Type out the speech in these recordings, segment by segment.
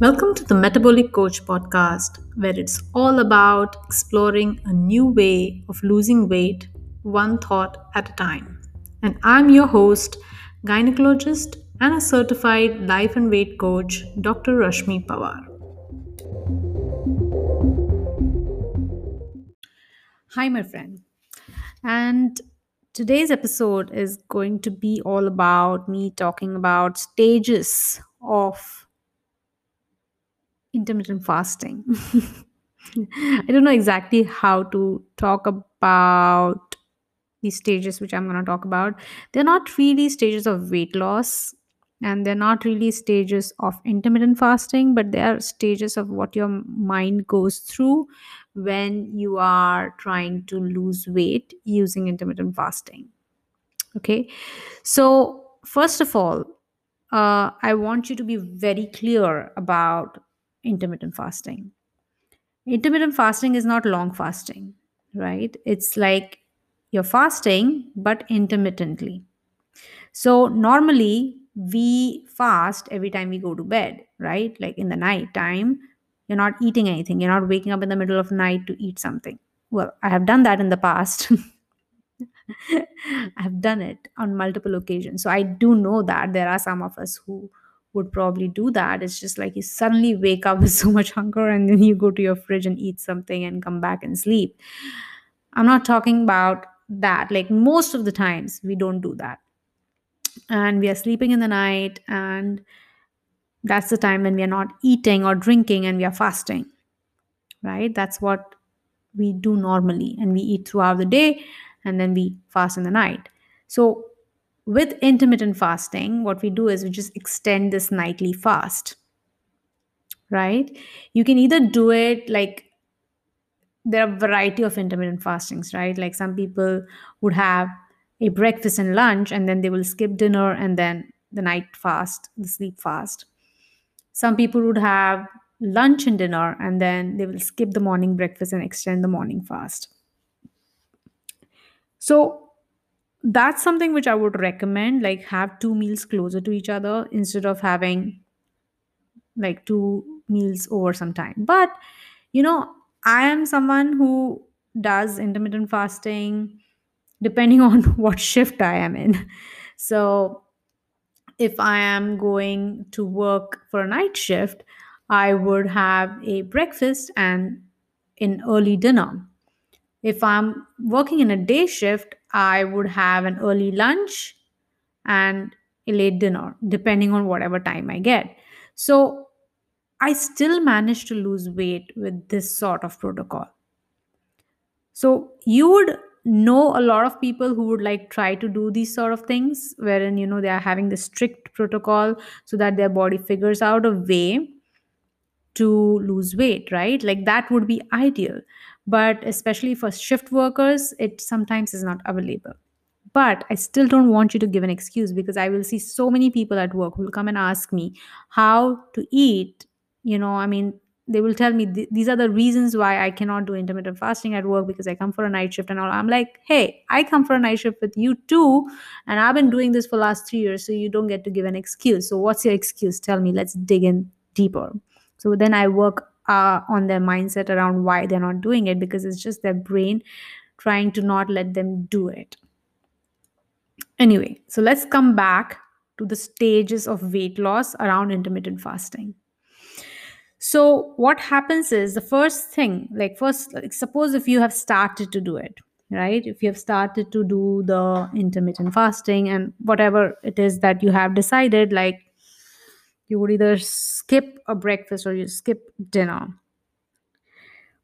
Welcome to the Metabolic Coach podcast, where it's all about exploring a new way of losing weight, one thought at a time. And I'm your host, gynecologist and a certified life and weight coach, Dr. Rashmi Pawar. Hi, my friend. And today's episode is going to be all about me talking about stages of intermittent fasting. I don't know exactly how to talk about these stages, which I'm going to talk about. They're not really stages of weight loss and they're not really stages of intermittent fasting, but they are stages of what your mind goes through when you are trying to lose weight using intermittent fasting. Okay, so first of all, uh, I want you to be very clear about intermittent fasting. Intermittent fasting is not long fasting, right? It's like you're fasting, but intermittently. So, normally we fast every time we go to bed, right? Like in the night time, you're not eating anything, you're not waking up in the middle of night to eat something. Well, I have done that in the past. I've done it on multiple occasions. So I do know that there are some of us who would probably do that. It's just like you suddenly wake up with so much hunger and then you go to your fridge and eat something and come back and sleep. I'm not talking about that. Like most of the times, we don't do that. And we are sleeping in the night, and that's the time when we are not eating or drinking and we are fasting, right? That's what we do normally. And we eat throughout the day and then we fast in the night. So, with intermittent fasting, what we do is we just extend this nightly fast, right? You can either do it like there are a variety of intermittent fastings, right? Like some people would have a breakfast and lunch and then they will skip dinner and then the night fast, the sleep fast. Some people would have lunch and dinner and then they will skip the morning breakfast and extend the morning fast. So that's something which I would recommend like have two meals closer to each other instead of having like two meals over some time. But you know, I am someone who does intermittent fasting depending on what shift I am in. So if I am going to work for a night shift, I would have a breakfast and an early dinner. If I'm working in a day shift, I would have an early lunch and a late dinner, depending on whatever time I get. So I still manage to lose weight with this sort of protocol. So you would know a lot of people who would like try to do these sort of things, wherein you know they are having the strict protocol so that their body figures out a way to lose weight, right? Like that would be ideal. But especially for shift workers, it sometimes is not available. But I still don't want you to give an excuse because I will see so many people at work who will come and ask me how to eat. You know, I mean, they will tell me th- these are the reasons why I cannot do intermittent fasting at work because I come for a night shift and all. I'm like, hey, I come for a night shift with you too, and I've been doing this for last three years, so you don't get to give an excuse. So what's your excuse? Tell me. Let's dig in deeper. So then I work uh, on their mindset around why they're not doing it because it's just their brain trying to not let them do it. Anyway, so let's come back to the stages of weight loss around intermittent fasting. So, what happens is the first thing, like, first, like, suppose if you have started to do it, right? If you have started to do the intermittent fasting and whatever it is that you have decided, like, you would either skip a breakfast or you skip dinner.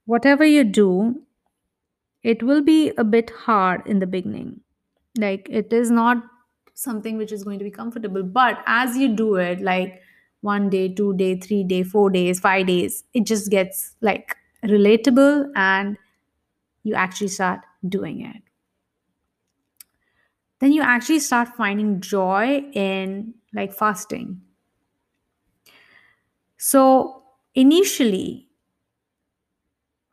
Whatever you do, it will be a bit hard in the beginning. Like it is not something which is going to be comfortable, but as you do it, like one day, two day, three day, four days, five days, it just gets like relatable and you actually start doing it. Then you actually start finding joy in like fasting So, initially,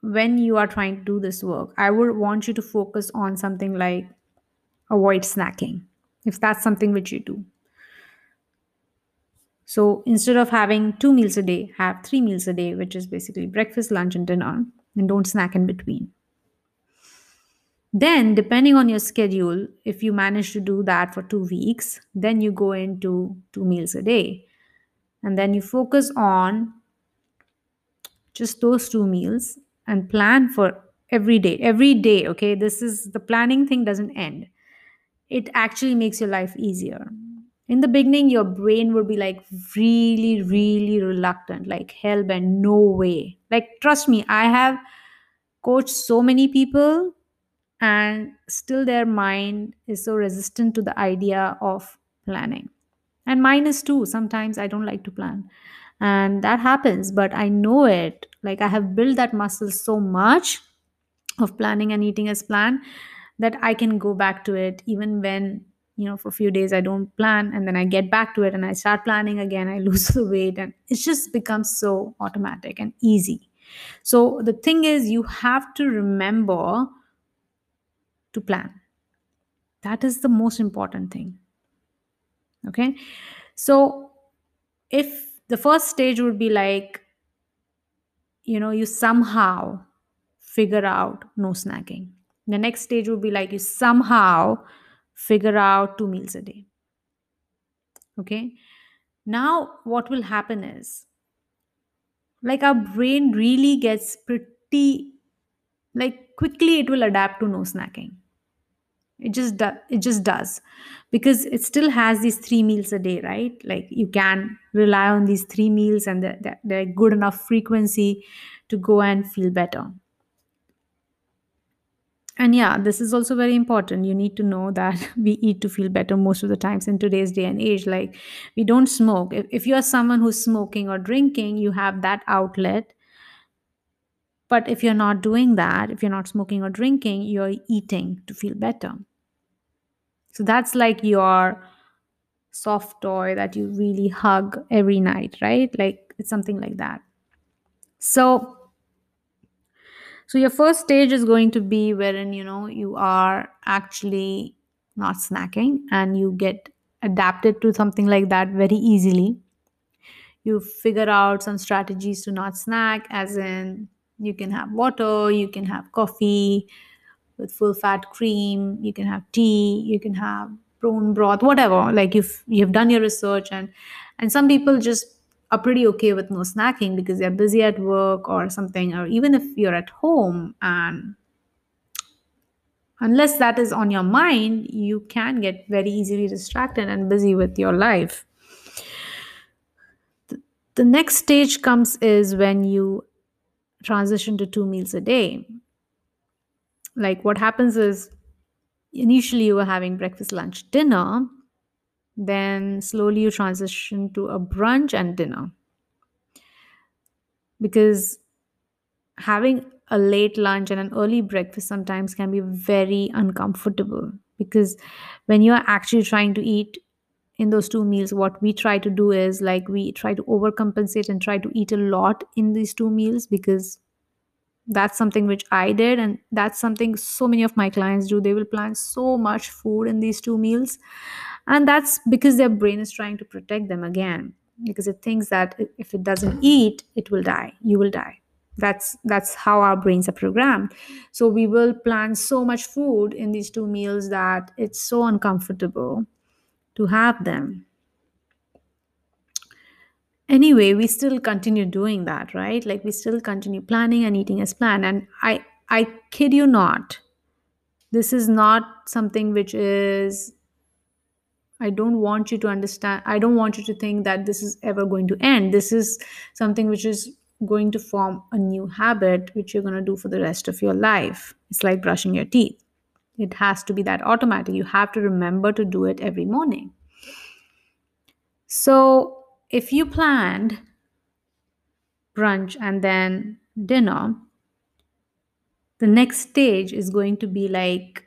when you are trying to do this work, I would want you to focus on something like avoid snacking, if that's something which you do. So instead of having two meals a day, have three meals a day, which is basically breakfast, lunch, and dinner, and don't snack in between. Then, depending on your schedule, if you manage to do that for two weeks, then you go into two meals a day. And then you focus on just those two meals and plan for every day. Every day, okay? This is the planning thing doesn't end. It actually makes your life easier. In the beginning, your brain would be like really, really reluctant, like hell bent, no way. Like, trust me, I have coached so many people and still their mind is so resistant to the idea of planning and mine is too sometimes i don't like to plan. And that happens but i know it. Like i have built that muscle so much of planning and eating as planned that i can go back to it even when you know for a few days i don't plan and then i get back to it and i start planning again i lose the weight and it just becomes so automatic and easy. So the thing is you have to remember to plan. That is the most important thing okay. So if the first stage would be like you know you somehow figure out no snacking. The next stage would be like you somehow figure out two meals a day. Okay. Now what will happen is like our brain really gets pretty like quickly it will adapt to no snacking it just does it just does. Because it still has these three meals a day right? Like you can rely on these three meals and they're, they're good enough frequency to go and feel better. And yeah this is also very important. You need to know that we eat to feel better most of the times in today's day and age. Like we don't smoke. If, if you're someone who's smoking or drinking you have that outlet. But if you're not doing that if you're not smoking or drinking you're eating to feel better so that's like your soft toy that you really hug every night, right? Like it's something like that. So so your first stage is going to be wherein you know you are actually not snacking and you get adapted to something like that very easily. You figure out some strategies to not snack as in you can have water, you can have coffee, with full fat cream you can have tea you can have prawn broth whatever like if you've done your research and and some people just are pretty okay with no snacking because they're busy at work or something or even if you're at home and unless that is on your mind you can get very easily distracted and busy with your life. The next stage comes is when you transition to two meals a day like what happens is initially you were having breakfast lunch dinner then slowly you transition to a brunch and dinner. Because having a late lunch and an early breakfast sometimes can be very uncomfortable. Because when you are actually trying to eat in those two meals what we try to do is like we try to overcompensate and try to eat a lot in these two meals because that's something which i did and that's something so many of my clients do. They will plan so much food in these two meals and that's because their brain is trying to protect them again because it thinks that if it doesn't eat it will die you will die. That's that's how our brains are programmed. So we will plan so much food in these two meals that it's so uncomfortable to have them anyway we still continue doing that right? Like we still continue planning and eating as planned. And i i kid you not this is not something which is i don't want you to understand i don't want you to think that this is ever going to end. This is something which is going to form a new habit which you're going to do for the rest of your life. It's like brushing your teeth. It has to be that automatic. You have to remember to do it every morning. So if you planned brunch and then dinner, the next stage is going to be like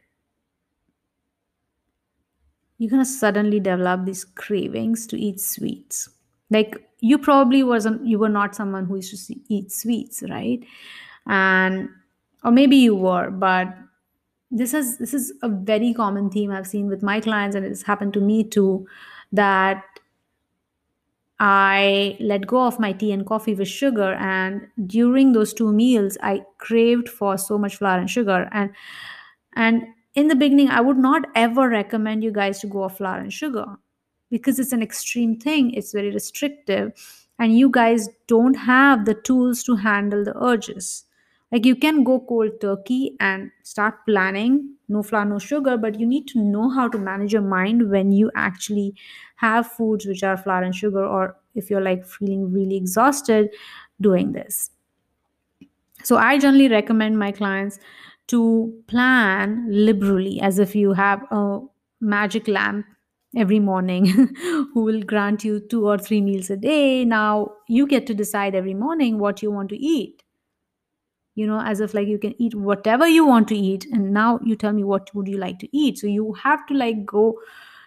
you're going to suddenly develop these cravings to eat sweets. Like you probably wasn't you were not someone who used to eat sweets, right? And or maybe you were, but this is this is a very common theme I've seen with my clients and it's happened to me too that I let go of my tea and coffee with sugar. And during those two meals, I craved for so much flour and sugar. And and in the beginning, I would not ever recommend you guys to go off flour and sugar because it's an extreme thing. It's very restrictive, and you guys don't have the tools to handle the urges. Like you can go cold turkey and start planning no flour, no sugar, but you need to know how to manage your mind when you actually have foods which are flour and sugar, or if you're like feeling really exhausted doing this. So I generally recommend my clients to plan liberally as if you have a magic lamp every morning who will grant you two or three meals a day. Now you get to decide every morning what you want to eat. You know, as if like you can eat whatever you want to eat, and now you tell me what would you like to eat. So you have to like go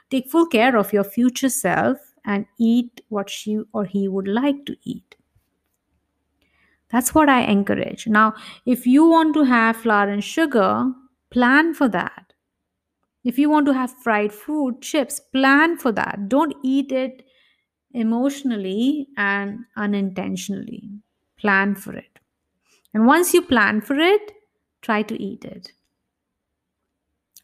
take full care of your future self and eat what she or he would like to eat. That's what I encourage. Now, if you want to have flour and sugar, plan for that. If you want to have fried food, chips, plan for that. Don't eat it emotionally and unintentionally. Plan for it. And once you plan for it, try to eat it.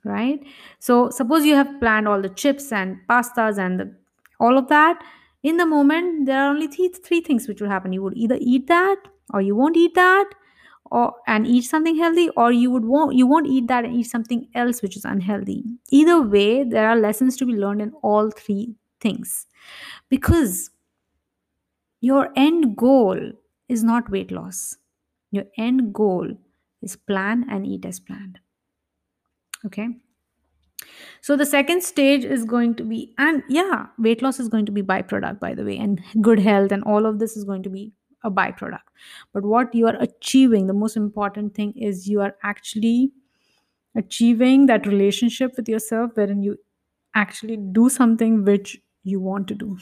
Right? So, suppose you have planned all the chips and pastas and the, all of that. In the moment, there are only three, three things which will happen. You would either eat that or you won't eat that or and eat something healthy or you would won't you won't eat that and eat something else which is unhealthy either way there are lessons to be learned in all three things because your end goal is not weight loss your end goal is plan and eat as planned. Okay? So the second stage is going to be and yeah weight loss is going to be byproduct by the way and good health and all of this is going to be a byproduct. But what you are achieving the most important thing is you are actually achieving that relationship with yourself wherein you actually do something which you want to do.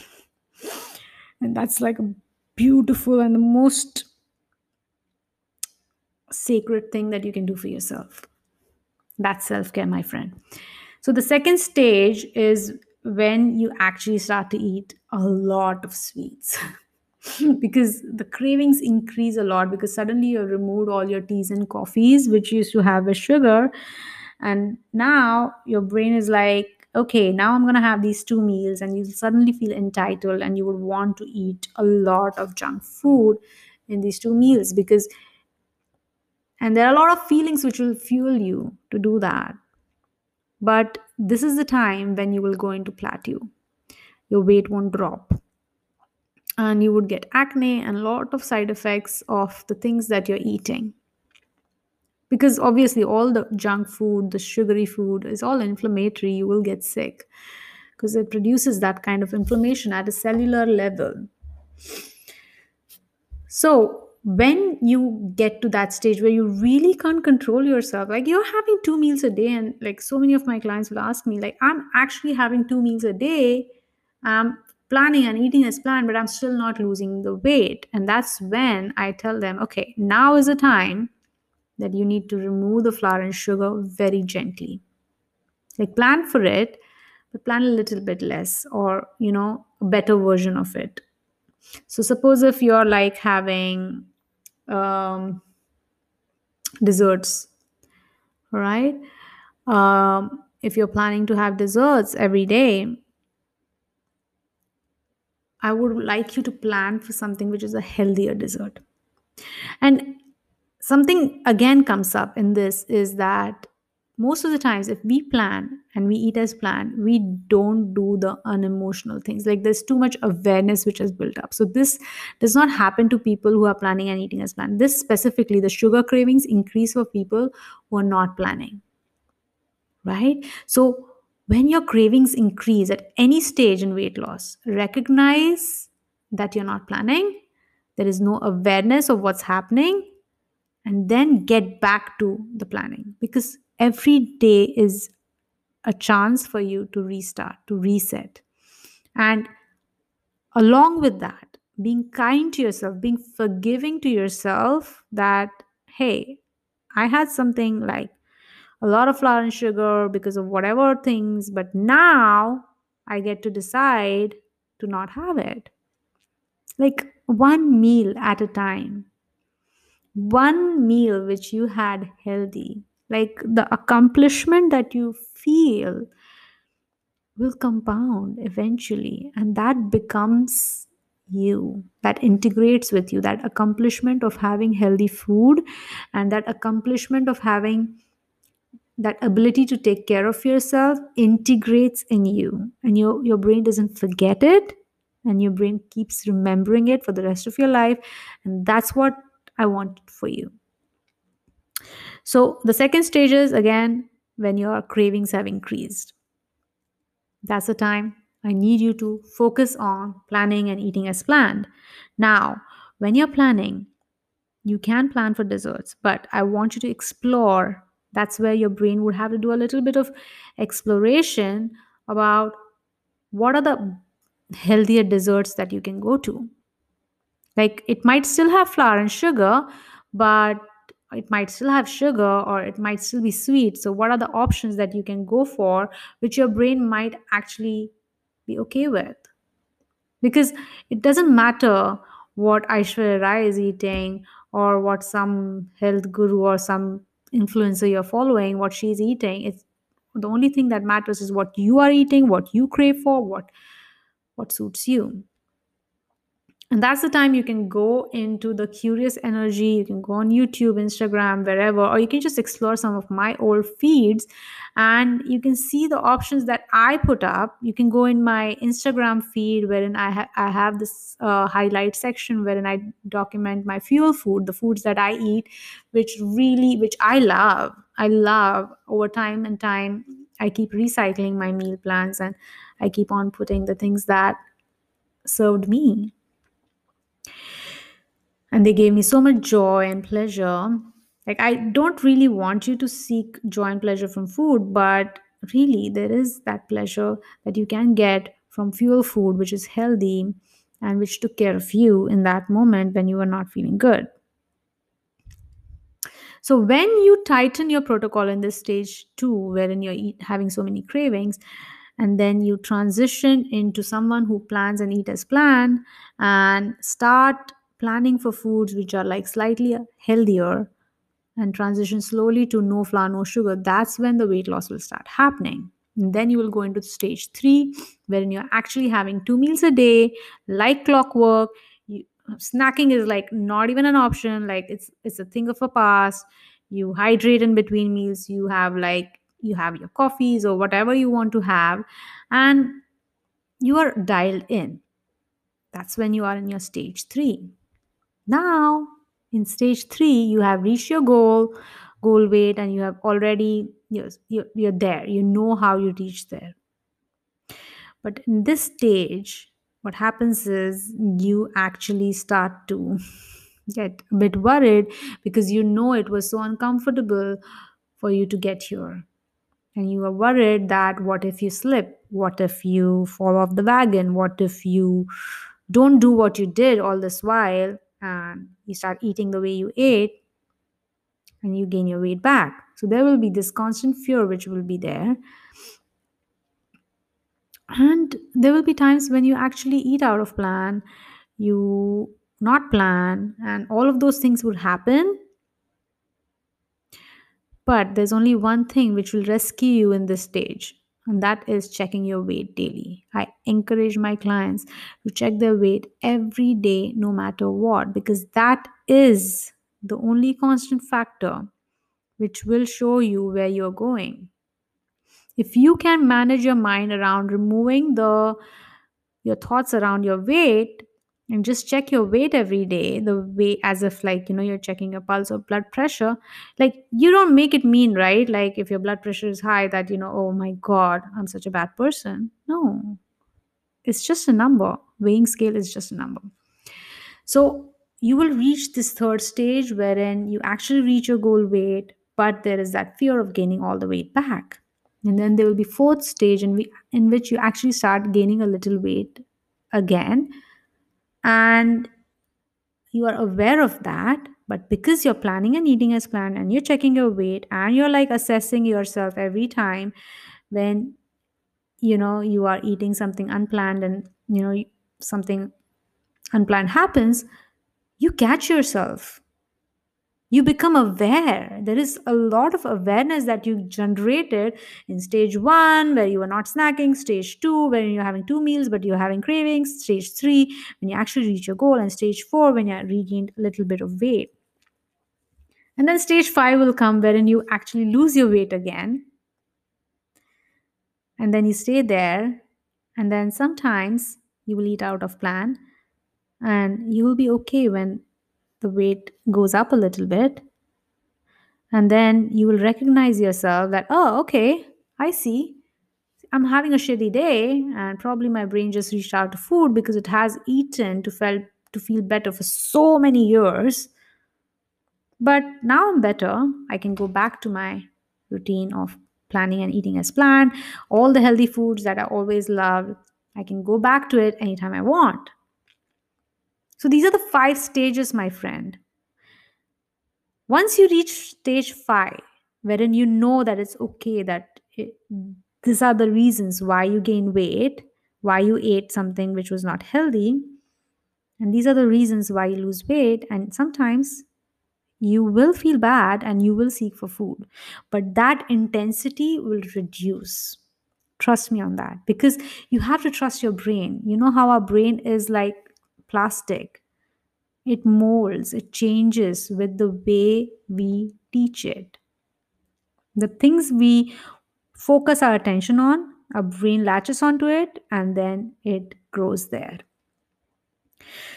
And that's like a beautiful and the most sacred thing that you can do for yourself. That's self-care my friend. So the second stage is when you actually start to eat a lot of sweets. Because the cravings increase a lot because suddenly you've removed all your teas and coffees which used to have a sugar. And now your brain is like okay now i'm going to have these two meals and you suddenly feel entitled and you would want to eat a lot of junk food in these two meals because and there are a lot of feelings which will fuel you to do that. But this is the time when you will go into plateau. Your weight won't drop. And you would get acne and a lot of side effects of the things that you're eating. Because obviously all the junk food the sugary food is all inflammatory you will get sick. Because it produces that kind of inflammation at a cellular level. So when you get to that stage where you really can't control yourself like you're having two meals a day and like so many of my clients will ask me like i'm actually having two meals a day. I'm planning and eating as planned but i'm still not losing the weight. And that's when i tell them okay now is the time that you need to remove the flour and sugar very gently. Like plan for it but plan a little bit less or you know a better version of it. So suppose if you're like having um, desserts right um, if you're planning to have desserts every day i would like you to plan for something which is a healthier dessert. And something again comes up in this is that most of the times if we plan and we eat as planned we don't do the unemotional things. Like there's too much awareness which has built up. So this does not happen to people who are planning and eating as planned. This specifically the sugar cravings increase for people who are not planning right? So when your cravings increase at any stage in weight loss recognize that you're not planning there is no awareness of what's happening and then get back to the planning. Because every day is a chance for you to restart, to reset. And along with that, being kind to yourself, being forgiving to yourself that, hey, I had something like a lot of flour and sugar because of whatever things, but now I get to decide to not have it. like one meal at a time one meal which you had healthy like the accomplishment that you feel will compound eventually and that becomes you that integrates with you that accomplishment of having healthy food and that accomplishment of having that ability to take care of yourself integrates in you. And your your brain doesn't forget it and your brain keeps remembering it for the rest of your life and that's what i want for you so the second stage is again when your cravings have increased that's the time I need you to focus on planning and eating as planned. Now, when you're planning, you can plan for desserts, but I want you to explore. That's where your brain would have to do a little bit of exploration about what are the healthier desserts that you can go to. Like it might still have flour and sugar, but it might still have sugar or it might still be sweet. So, what are the options that you can go for which your brain might actually be okay with? Because it doesn't matter what Aishwarya Rai is eating or what some health guru or some influencer you're following, what she's eating. It's the only thing that matters is what you are eating, what you crave for, what what suits you and that's the time you can go into the curious energy. You can go on youtube instagram wherever or you can just explore some of my old feeds. And you can see the options that i put up. You can go in my instagram feed wherein i, ha- I have this uh, highlight section wherein i document my fuel food the foods that i eat which really which i love. I love. Over time and time i keep recycling my meal plans and i keep on putting the things that served me and they gave me so much joy and pleasure. Like i don't really want you to seek joy and pleasure from food but really there is that pleasure that you can get from fuel food which is healthy and which took care of you in that moment when you were not feeling good. So when you tighten your protocol in this stage 2 wherein you're eat, having so many cravings and then you transition into someone who plans and eat as planned and start planning for foods which are like slightly healthier and transition slowly to no flour no sugar that's when the weight loss will start happening. And then you will go into stage 3 wherein you're actually having two meals a day like clockwork. You, snacking is like not even an option like it's it's a thing of a past. You hydrate in between meals you have like you have your coffees or whatever you want to have and you are dialed in. That's when you are in your stage 3 now in stage 3 you have reached your goal goal weight and you have already you're, you're there. You know how you reach there. But in this stage what happens is you actually start to get a bit worried because you know it was so uncomfortable for you to get here. And you are worried that what if you slip? What if you fall off the wagon? What if you don't do what you did all this while and you start eating the way you ate and you gain your weight back. So there will be this constant fear which will be there. And there will be times when you actually eat out of plan you not plan and all of those things will happen. But there's only one thing which will rescue you in this stage and that is checking your weight daily. I encourage my clients to check their weight every day, no matter what, because that is the only constant factor which will show you where you're going. If you can manage your mind around removing the your thoughts around your weight and just check your weight every day the way as if like you know you're checking your pulse or blood pressure. Like you don't make it mean right? Like if your blood pressure is high that you know oh my god i'm such a bad person. No. It's just a number. Weighing scale is just a number. So you will reach this third stage wherein you actually reach your goal weight but there is that fear of gaining all the weight back. And then there will be fourth stage in, we, in which you actually start gaining a little weight again and you are aware of that but because you're planning and eating as planned and you're checking your weight and you're like assessing yourself every time when you know you are eating something unplanned and you know something unplanned happens, you catch yourself. You become aware. There is a lot of awareness that you generated in stage one, where you are not snacking, stage two, when you're having two meals but you're having cravings, stage three, when you actually reach your goal, and stage four, when you regained a little bit of weight. And then stage five will come wherein you actually lose your weight again. And then you stay there. And then sometimes you will eat out of plan. And you will be okay when the weight goes up a little bit. And then you will recognize yourself that, oh, okay, I see. I'm having a shitty day, and probably my brain just reached out to food because it has eaten to felt to feel better for so many years but now I'm better. I can go back to my routine of planning and eating as planned. All the healthy foods that I always loved, I can go back to it anytime I want. So these are the five stages, my friend. Once you reach stage five, wherein you know that it's okay, that it, these are the reasons why you gain weight, why you ate something which was not healthy, and these are the reasons why you lose weight, and sometimes you will feel bad and you will seek for food. But that intensity will reduce. Trust me on that because you have to trust your brain. You know how our brain is like plastic. It molds it changes with the way we teach it. The things we focus our attention on our brain latches onto it and then it grows there.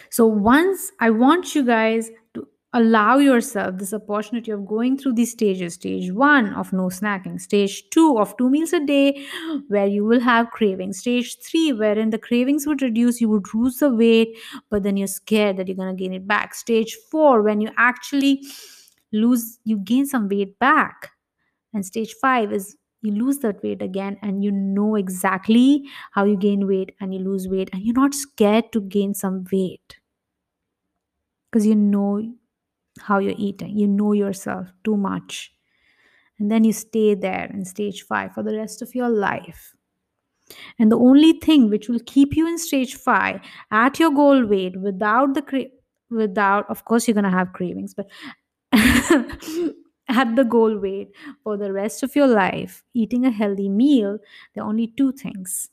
So once i want you guys to allow yourself this opportunity of going through these stages. Stage one of no snacking. Stage two of two meals a day where you will have cravings. Stage three wherein the cravings would reduce you would lose the weight but then you're scared that you're going to gain it back. Stage four when you actually lose you gain some weight back. And stage five is you lose that weight again and you know exactly how you gain weight and you lose weight and you're not scared to gain some weight. Because you know how you're eating. You know yourself too much. And then you stay there in stage five for the rest of your life. And the only thing which will keep you in stage five at your goal weight without the cra- without, of course, you're gonna have cravings, but at the goal weight for the rest of your life, eating a healthy meal, there are only two things.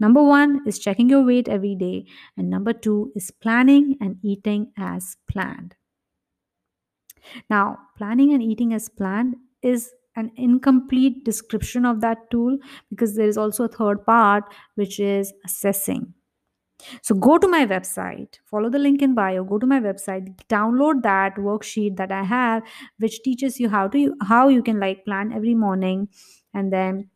Number one is checking your weight every day, and number two is planning and eating as planned. Now, planning and eating as planned is an incomplete description of that tool because there is also a third part which is assessing. So go to my website, follow the link in bio, go to my website, download that worksheet that I have which teaches you how to how you can like plan every morning and then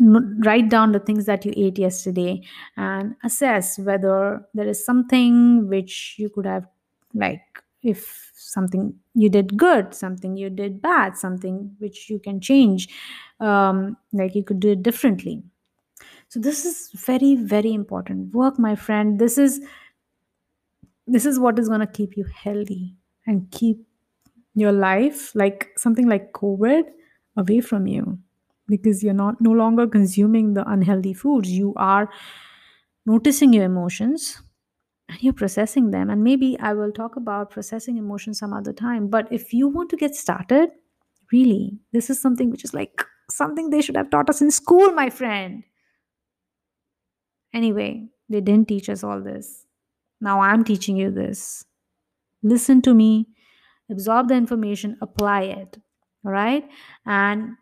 write down the things that you ate yesterday and assess whether there is something which you could have like if something you did good something you did bad something which you can change um, like you could do it differently. So this is very very important. Work my friend. This is this is what is going to keep you healthy and keep your life like something like covid away from you. Because you're not no longer consuming the unhealthy foods. You are noticing your emotions and you're processing them. And maybe i will talk about processing emotions some other time. But if you want to get started really this is something which is like something they should have taught us in school my friend. Anyway they didn't teach us all this. Now i'm teaching you this. Listen to me. Absorb the information. Apply it. All right? And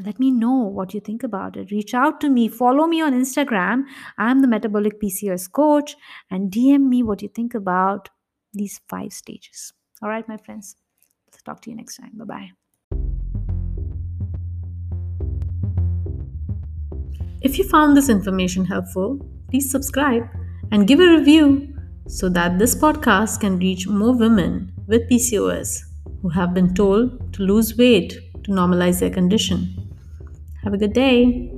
let me know what you think about it. Reach out to me. Follow me on Instagram. I'm the Metabolic PCOS coach and DM me what you think about these five stages. All right, my friends. Let's talk to you next time. Bye bye. If you found this information helpful, please subscribe and give a review so that this podcast can reach more women with PCOS who have been told to lose weight to normalize their condition. Have a good day.